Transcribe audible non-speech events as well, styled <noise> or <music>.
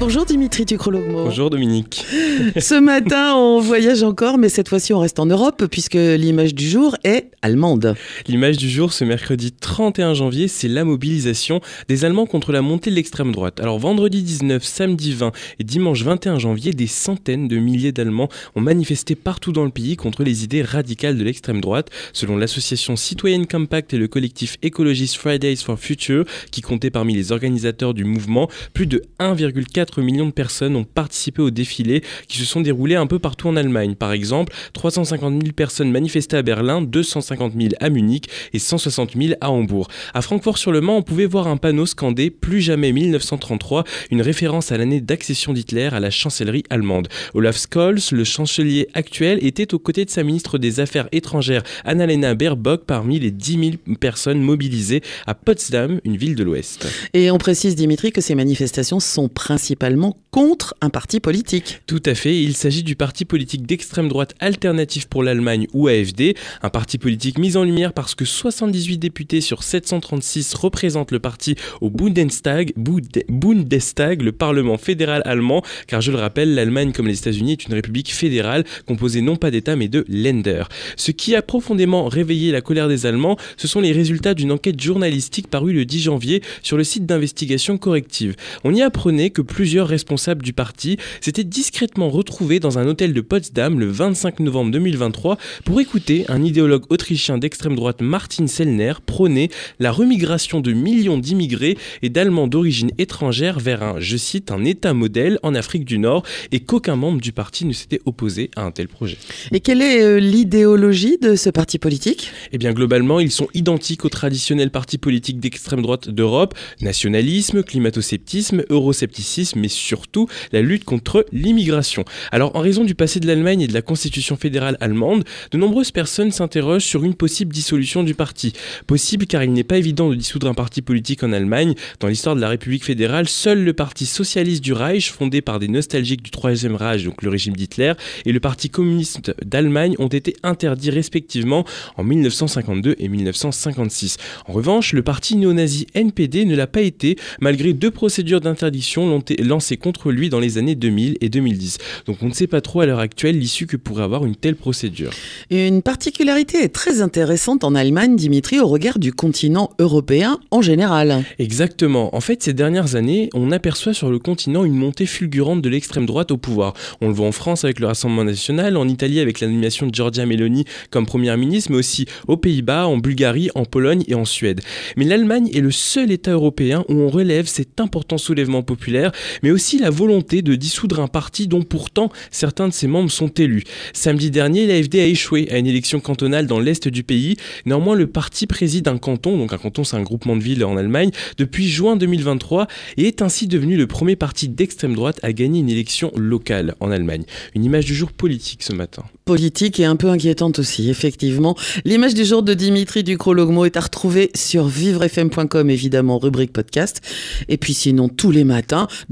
Bonjour Dimitri Tukrologmo. Bonjour Dominique. <laughs> Ce matin, on voyage encore, mais cette fois-ci, on reste en Europe puisque l'image du jour est allemande. L'image du jour, ce mercredi 31 janvier, c'est la mobilisation des Allemands contre la montée de l'extrême droite. Alors vendredi 19, samedi 20 et dimanche 21 janvier, des centaines de milliers d'Allemands ont manifesté partout dans le pays contre les idées radicales de l'extrême droite. Selon l'association Citoyenne Compact et le collectif écologiste Fridays for Future, qui comptait parmi les organisateurs du mouvement, plus de 1,4 millions de personnes ont participé au défilé qui se sont déroulés un peu partout en Allemagne. Par exemple, 350 000 personnes manifestaient à Berlin, 250 000 à Munich et 160 000 à Hambourg. À Francfort-sur-le-Main, on pouvait voir un panneau scandé Plus jamais 1933, une référence à l'année d'accession d'Hitler à la chancellerie allemande. Olaf Scholz, le chancelier actuel, était aux côtés de sa ministre des Affaires étrangères Annalena Baerbock parmi les 10 000 personnes mobilisées à Potsdam, une ville de l'Ouest. Et on précise, Dimitri, que ces manifestations sont principalement contre un parti politique. Tout à fait, il s'agit du parti politique d'extrême droite alternatif pour l'Allemagne ou AFD, un parti politique mis en lumière parce que 78 députés sur 736 représentent le parti au Bundestag, Bundestag, le Parlement fédéral allemand, car je le rappelle, l'Allemagne comme les États-Unis est une république fédérale composée non pas d'États mais de Länder. Ce qui a profondément réveillé la colère des Allemands, ce sont les résultats d'une enquête journalistique parue le 10 janvier sur le site d'investigation corrective. On y apprenait que plusieurs plusieurs responsables du parti s'étaient discrètement retrouvés dans un hôtel de Potsdam le 25 novembre 2023 pour écouter un idéologue autrichien d'extrême droite Martin Sellner prôner la remigration de millions d'immigrés et d'Allemands d'origine étrangère vers un, je cite, un État modèle en Afrique du Nord et qu'aucun membre du parti ne s'était opposé à un tel projet. Et quelle est euh, l'idéologie de ce parti politique? Eh bien globalement, ils sont identiques aux traditionnels partis politiques d'extrême droite d'Europe, nationalisme, climato-sceptisme, euroscepticisme mais surtout la lutte contre l'immigration. Alors en raison du passé de l'Allemagne et de la constitution fédérale allemande, de nombreuses personnes s'interrogent sur une possible dissolution du parti. Possible car il n'est pas évident de dissoudre un parti politique en Allemagne. Dans l'histoire de la République fédérale, seul le parti socialiste du Reich, fondé par des nostalgiques du Troisième Reich, donc le régime d'Hitler, et le parti communiste d'Allemagne ont été interdits respectivement en 1952 et 1956. En revanche, le parti néo-nazi NPD ne l'a pas été, malgré deux procédures d'interdiction lancé contre lui dans les années 2000 et 2010. Donc on ne sait pas trop à l'heure actuelle l'issue que pourrait avoir une telle procédure. Une particularité est très intéressante en Allemagne, Dimitri, au regard du continent européen en général. Exactement. En fait, ces dernières années, on aperçoit sur le continent une montée fulgurante de l'extrême droite au pouvoir. On le voit en France avec le Rassemblement national, en Italie avec l'animation de Giorgia Meloni comme première ministre, mais aussi aux Pays-Bas, en Bulgarie, en Pologne et en Suède. Mais l'Allemagne est le seul État européen où on relève cet important soulèvement populaire mais aussi la volonté de dissoudre un parti dont pourtant certains de ses membres sont élus. Samedi dernier, l'AFD a échoué à une élection cantonale dans l'est du pays. Néanmoins, le parti préside un canton, donc un canton c'est un groupement de villes en Allemagne, depuis juin 2023 et est ainsi devenu le premier parti d'extrême droite à gagner une élection locale en Allemagne. Une image du jour politique ce matin. Politique et un peu inquiétante aussi, effectivement. L'image du jour de Dimitri Ducrologmo est à retrouver sur vivrefm.com, évidemment, rubrique podcast. Et puis sinon, tous les matins,